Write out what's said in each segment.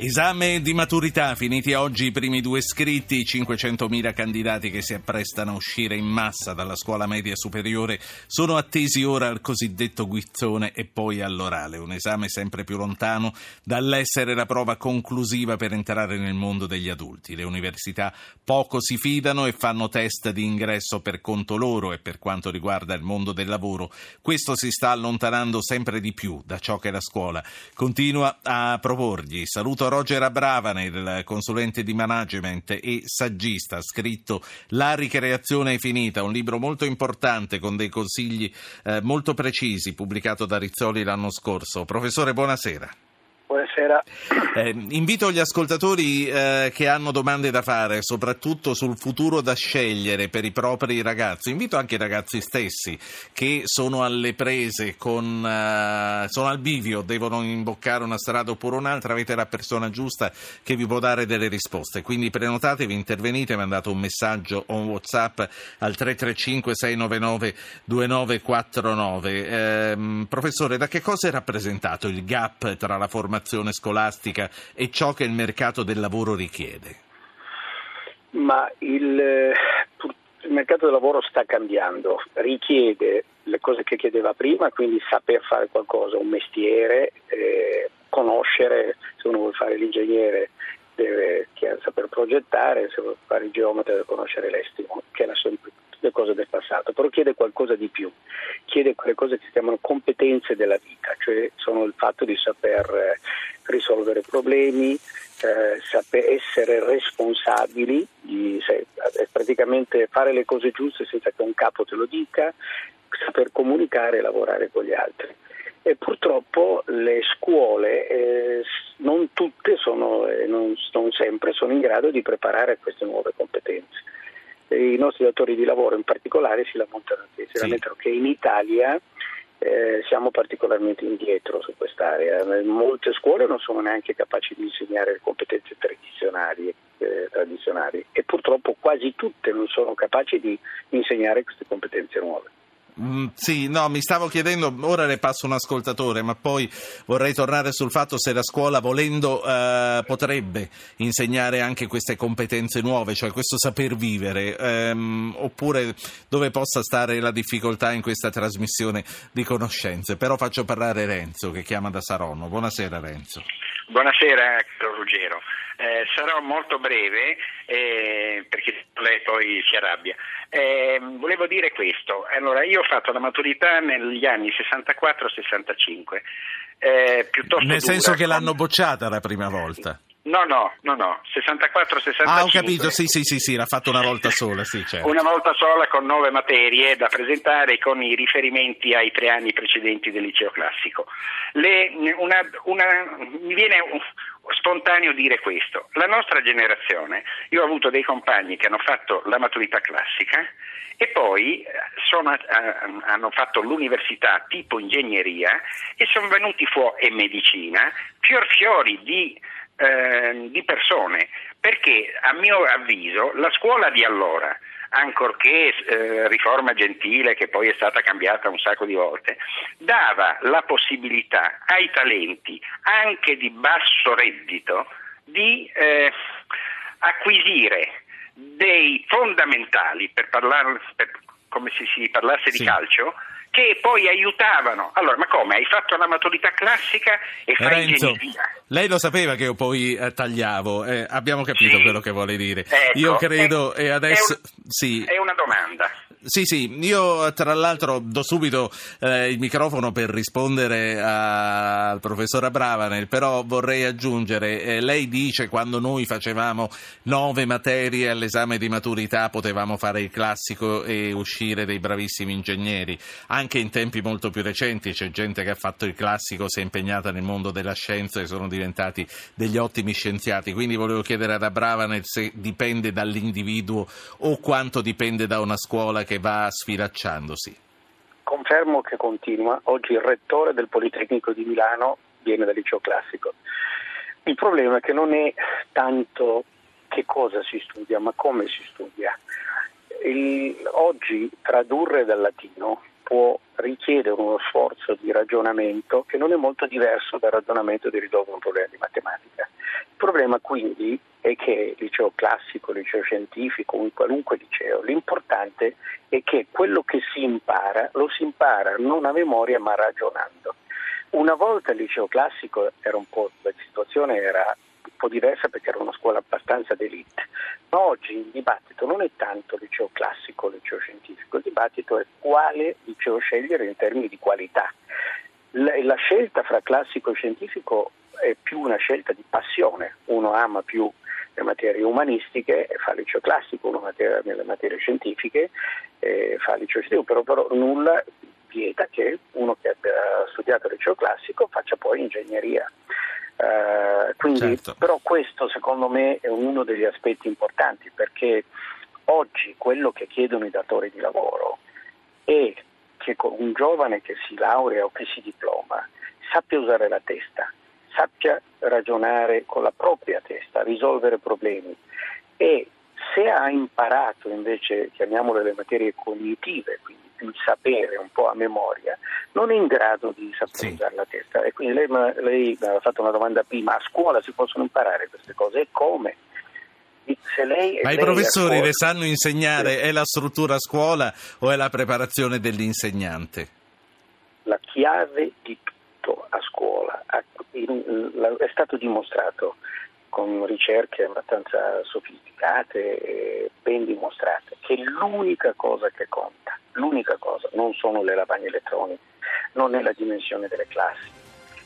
Esame di maturità, finiti oggi i primi due scritti, 500.000 candidati che si apprestano a uscire in massa dalla scuola media superiore sono attesi ora al cosiddetto guizzone e poi all'orale, un esame sempre più lontano dall'essere la prova conclusiva per entrare nel mondo degli adulti. Le università poco si fidano e fanno test di ingresso per conto loro e per quanto riguarda il mondo del lavoro, questo si sta allontanando sempre di più da ciò che la scuola continua a proporgli. Saluto Roger Abravane, il consulente di management e saggista, ha scritto La ricreazione è finita, un libro molto importante con dei consigli eh, molto precisi, pubblicato da Rizzoli l'anno scorso. Professore, buonasera. Buonasera. Eh, invito gli ascoltatori eh, che hanno domande da fare, soprattutto sul futuro da scegliere per i propri ragazzi. Invito anche i ragazzi stessi che sono alle prese, con, uh, sono al bivio, devono imboccare una strada oppure un'altra. Avete la persona giusta che vi può dare delle risposte. Quindi prenotatevi, intervenite, mandate un messaggio o un WhatsApp al 335 699 2949. Eh, professore, da che cosa è rappresentato il gap tra la formazione formazione scolastica e ciò che il mercato del lavoro richiede? Ma il, il mercato del lavoro sta cambiando, richiede le cose che chiedeva prima, quindi saper fare qualcosa, un mestiere, eh, conoscere, se uno vuole fare l'ingegnere deve saper progettare, se vuole fare il geometra deve conoscere l'estimo, che era sempre le cose del passato, però chiede qualcosa di più, chiede quelle cose che si chiamano competenze della vita, cioè sono il fatto di saper eh, risolvere problemi, eh, saper essere responsabili, di, se, eh, praticamente fare le cose giuste senza che un capo te lo dica, saper comunicare e lavorare con gli altri. E purtroppo le scuole, eh, non tutte sono, eh, non, non sempre sono in grado di preparare queste nuove competenze i nostri datori di lavoro in particolare si lamentano, si sì. lamentano che in Italia eh, siamo particolarmente indietro su quest'area. Molte scuole non sono neanche capaci di insegnare le competenze tradizionali, eh, tradizionali e purtroppo quasi tutte non sono capaci di insegnare queste competenze nuove. Mm, sì, no, mi stavo chiedendo, ora le passo un ascoltatore, ma poi vorrei tornare sul fatto se la scuola, volendo, eh, potrebbe insegnare anche queste competenze nuove, cioè questo saper vivere, ehm, oppure dove possa stare la difficoltà in questa trasmissione di conoscenze. Però faccio parlare Renzo, che chiama da Saronno. Buonasera Renzo. Buonasera, caro Ruggero. Eh, sarò molto breve eh, perché lei poi si arrabbia. Eh, volevo dire questo. Allora, io ho fatto la maturità negli anni 64-65. Eh, Nel senso che l'hanno bocciata la prima volta? No, no, no, no, 64-65. Ah, ho capito, sì, sì, sì, sì, l'ha fatto una volta sola, sì, certo. Una volta sola con nove materie da presentare con i riferimenti ai tre anni precedenti del liceo classico. Le, una, una, mi viene spontaneo dire questo. La nostra generazione, io ho avuto dei compagni che hanno fatto la maturità classica e poi eh, sono, eh, hanno fatto l'università tipo ingegneria e sono venuti fuori, e medicina, fior fiori di, eh, di persone, perché a mio avviso la scuola di allora ancorché eh, riforma gentile che poi è stata cambiata un sacco di volte, dava la possibilità ai talenti anche di basso reddito di eh, acquisire dei fondamentali per parlare per, come se si parlasse sì. di calcio che poi aiutavano. Allora, ma come? Hai fatto la maturità classica e fai Renzo, ingegneria? Lei lo sapeva che io poi eh, tagliavo, eh, abbiamo capito sì. quello che vuole dire. Ecco, io credo, è, e adesso... È, un, sì. è una domanda. Sì, sì, io tra l'altro do subito eh, il microfono per rispondere al professor Abravanel, però vorrei aggiungere, eh, lei dice quando noi facevamo nove materie all'esame di maturità potevamo fare il classico e uscire dei bravissimi ingegneri, anche in tempi molto più recenti c'è gente che ha fatto il classico, si è impegnata nel mondo della scienza e sono diventati degli ottimi scienziati, quindi volevo chiedere ad Abravanel se dipende dall'individuo o quanto dipende da una scuola che va sfilacciandosi. Confermo che continua. Oggi il rettore del Politecnico di Milano viene dal liceo classico. Il problema è che non è tanto che cosa si studia, ma come si studia. il, oggi tradurre dal latino può richiedere uno sforzo di ragionamento che non è molto diverso dal ragionamento di risolvere un problema di matematica. Il problema quindi è che liceo classico, liceo scientifico, in qualunque liceo, l'importante è che quello che si impara lo si impara non a memoria ma ragionando. Una volta il liceo classico era un po', la situazione era un po' diversa perché era una scuola abbastanza d'elite, ma oggi il dibattito non è tanto liceo classico liceo scientifico, il dibattito è quale liceo scegliere in termini di qualità. La, la scelta fra classico e scientifico è più una scelta di passione, uno ama più le materie umanistiche e fa il liceo classico, uno materia, nelle materie scientifiche e fa il liceo scientifico, però, però nulla vieta che uno che abbia studiato il liceo classico faccia poi ingegneria. Uh, quindi, certo. Però questo secondo me è uno degli aspetti importanti perché oggi quello che chiedono i datori di lavoro è che un giovane che si laurea o che si diploma sappia usare la testa, sappia ragionare con la propria testa, risolvere problemi e se ha imparato invece, chiamiamole le materie cognitive, quindi il sapere un po' a memoria, non è in grado di saper sì. usare la testa. E quindi lei, lei ha fatto una domanda prima, a scuola si possono imparare queste cose e come? Lei, Ma i professori scuola... le sanno insegnare? Sì. È la struttura a scuola o è la preparazione dell'insegnante? La chiave di tutto a scuola è stato dimostrato con ricerche abbastanza sofisticate e ben dimostrate che l'unica cosa che conta, l'unica cosa, non sono le lavagne elettroniche, non è la dimensione delle classi,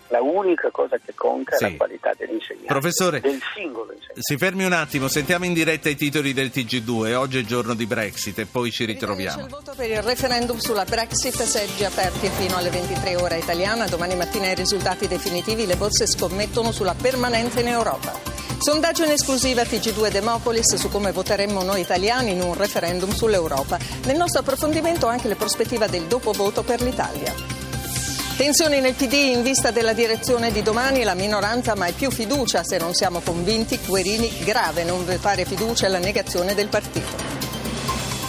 la unica cosa che conta sì. è la qualità dell'insegnante, Professore, del singolo insegnante. Si fermi un attimo, sentiamo in diretta i titoli del TG2. Oggi è giorno di Brexit e poi ci ritroviamo. Il voto per il referendum sulla Brexit, seggi aperti fino alle 23 ore italiana. Domani mattina i risultati definitivi, le borse scommettono sulla permanenza in Europa. Sondaggio in esclusiva TG2 Demopolis su come voteremmo noi italiani in un referendum sull'Europa. Nel nostro approfondimento anche le prospettive del dopo voto per l'Italia. Tensioni nel PD in vista della direzione di domani, la minoranza mai più fiducia se non siamo convinti, Guerini grave non fare fiducia alla negazione del partito.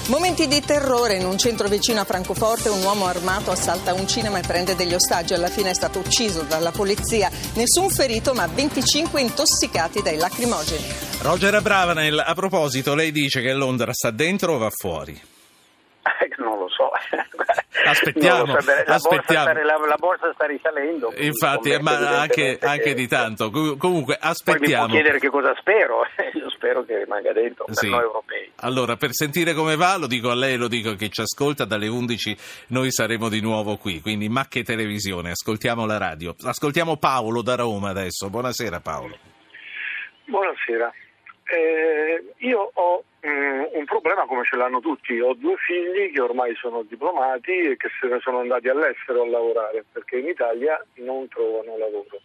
Momenti di terrore in un centro vicino a Francoforte, un uomo armato assalta un cinema e prende degli ostaggi, alla fine è stato ucciso dalla polizia, nessun ferito ma 25 intossicati dai lacrimogeni. Roger Bravanel, a proposito, lei dice che Londra sta dentro o va fuori? non lo so. Aspettiamo, so. La, aspettiamo. Borsa sta, la, la, borsa sta risalendo. Infatti, ma anche, anche, di tanto. Comunque, aspettiamo. Poi mi può chiedere che cosa spero. Io spero che rimanga dentro per sì. noi europei. Allora, per sentire come va, lo dico a lei, lo dico a chi ci ascolta, dalle 11 noi saremo di nuovo qui. Quindi, ma che televisione, ascoltiamo la radio. Ascoltiamo Paolo da Roma adesso. Buonasera Paolo. Buonasera. Eh, io ho problema come ce l'hanno tutti, ho due figli che ormai sono diplomati e che se ne sono andati all'estero a lavorare perché in Italia non trovano lavoro.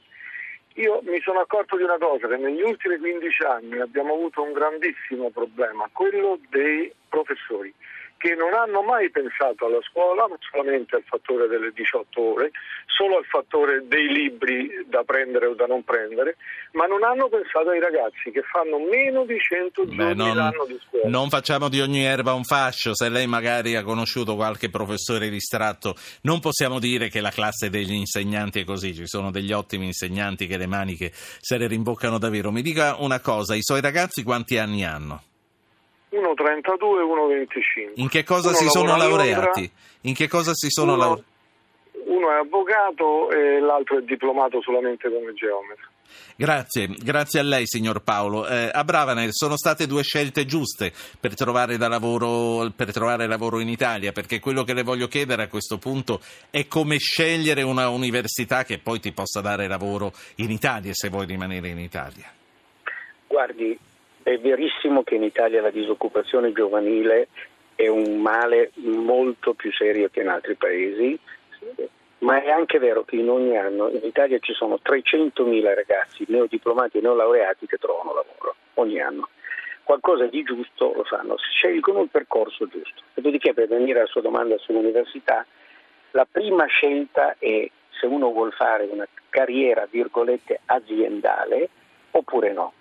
Io mi sono accorto di una cosa, che negli ultimi 15 anni abbiamo avuto un grandissimo problema, quello dei professori che non hanno mai pensato alla scuola, ma solamente al fattore delle 18 ore, solo al fattore dei libri da prendere o da non prendere, ma non hanno pensato ai ragazzi che fanno meno di 100 Beh, giorni non, l'anno di scuola. Non facciamo di ogni erba un fascio, se lei magari ha conosciuto qualche professore distratto, non possiamo dire che la classe degli insegnanti è così, ci sono degli ottimi insegnanti che le maniche se le rimboccano davvero. Mi dica una cosa, i suoi ragazzi quanti anni hanno? 1,32 e 1,25. In che cosa uno si sono laureati? In che cosa si sono uno, laureati? Uno è avvocato e l'altro è diplomato solamente come geometra. Grazie, grazie a lei signor Paolo. Eh, a Bravanel sono state due scelte giuste per trovare, lavoro, per trovare lavoro in Italia, perché quello che le voglio chiedere a questo punto è come scegliere una università che poi ti possa dare lavoro in Italia se vuoi rimanere in Italia. Guardi, è verissimo che in Italia la disoccupazione giovanile è un male molto più serio che in altri paesi, ma è anche vero che in ogni anno in Italia ci sono 300.000 ragazzi neodiplomati e neolaureati che trovano lavoro, ogni anno. Qualcosa di giusto lo fanno, scelgono il percorso giusto. Dopodiché per venire alla sua domanda sull'università, la prima scelta è se uno vuole fare una carriera, virgolette, aziendale oppure no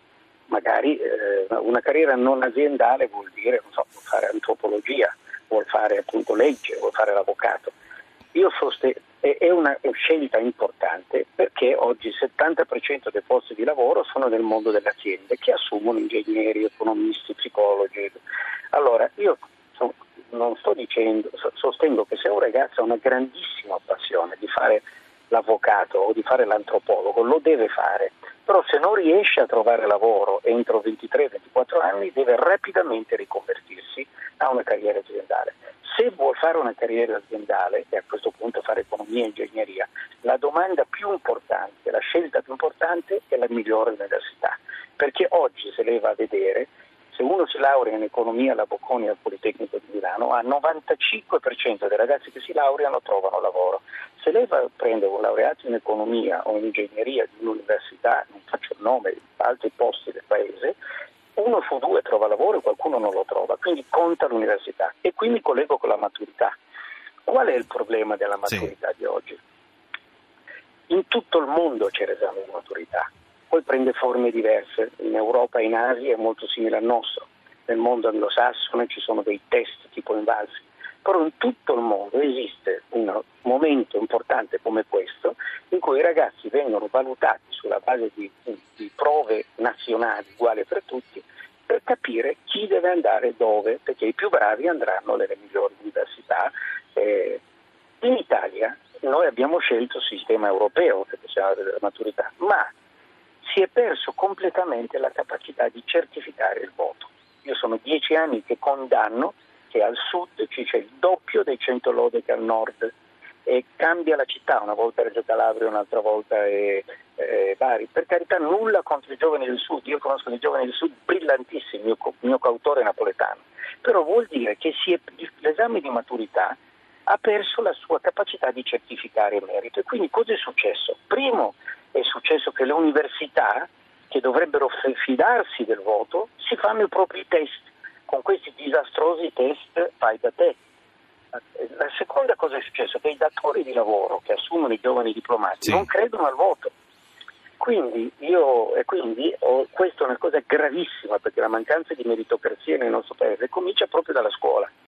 magari eh, una carriera non aziendale vuol dire, so, vuol fare antropologia, vuol fare appunto legge, vuol fare l'avvocato. Soste- è una scelta importante perché oggi il 70% dei posti di lavoro sono nel mondo delle aziende che assumono ingegneri, economisti, psicologi. Allora, io non sto dicendo, sostengo che se un ragazzo ha una grandissima passione di fare l'avvocato o di fare l'antropologo, lo deve fare, però se non riesce a trovare lavoro entro 23-24 anni deve rapidamente riconvertirsi a una carriera aziendale. Se vuol fare una carriera aziendale e a questo punto fare economia e ingegneria, la domanda più importante, la scelta più importante è la migliore università, perché oggi se lei va a vedere se uno si laurea in economia alla Bocconi al Politecnico di Milano, al 95% dei ragazzi che si laureano trovano lavoro. Se lei va a prendere un laureato in economia o in ingegneria di un'università, non faccio il nome, di altri posti del paese, uno su due trova lavoro e qualcuno non lo trova, quindi conta l'università. E qui mi collego con la maturità. Qual è il problema della maturità sì. di oggi? In tutto il mondo c'è l'esame di maturità poi prende forme diverse. In Europa e in Asia è molto simile al nostro. Nel mondo anglosassone ci sono dei test tipo invalsi. Però in tutto il mondo esiste un momento importante come questo in cui i ragazzi vengono valutati sulla base di, di prove nazionali uguali per tutti per capire chi deve andare dove, perché i più bravi andranno nelle migliori università. Eh, in Italia noi abbiamo scelto il sistema europeo, si parla della maturità, ma si è perso completamente la capacità di certificare il voto. Io sono dieci anni che condanno che al sud ci c'è il doppio dei 100 lode che al nord e cambia la città, una volta Reggio Calabria, un'altra volta è, è Bari. Per carità nulla contro i giovani del sud, io conosco dei giovani del sud brillantissimi, mio, mio coautore napoletano, però vuol dire che è, l'esame di maturità ha perso la sua capacità di certificare il merito. E quindi cosa è successo? Primo, è successo che le università, che dovrebbero fidarsi del voto, si fanno i propri test, con questi disastrosi test fai da te. La seconda cosa è successo? Che i datori di lavoro che assumono i giovani diplomati sì. non credono al voto. Quindi, io, e quindi oh, questa è una cosa gravissima perché la mancanza di meritocrazia nel nostro paese comincia proprio dalla scuola.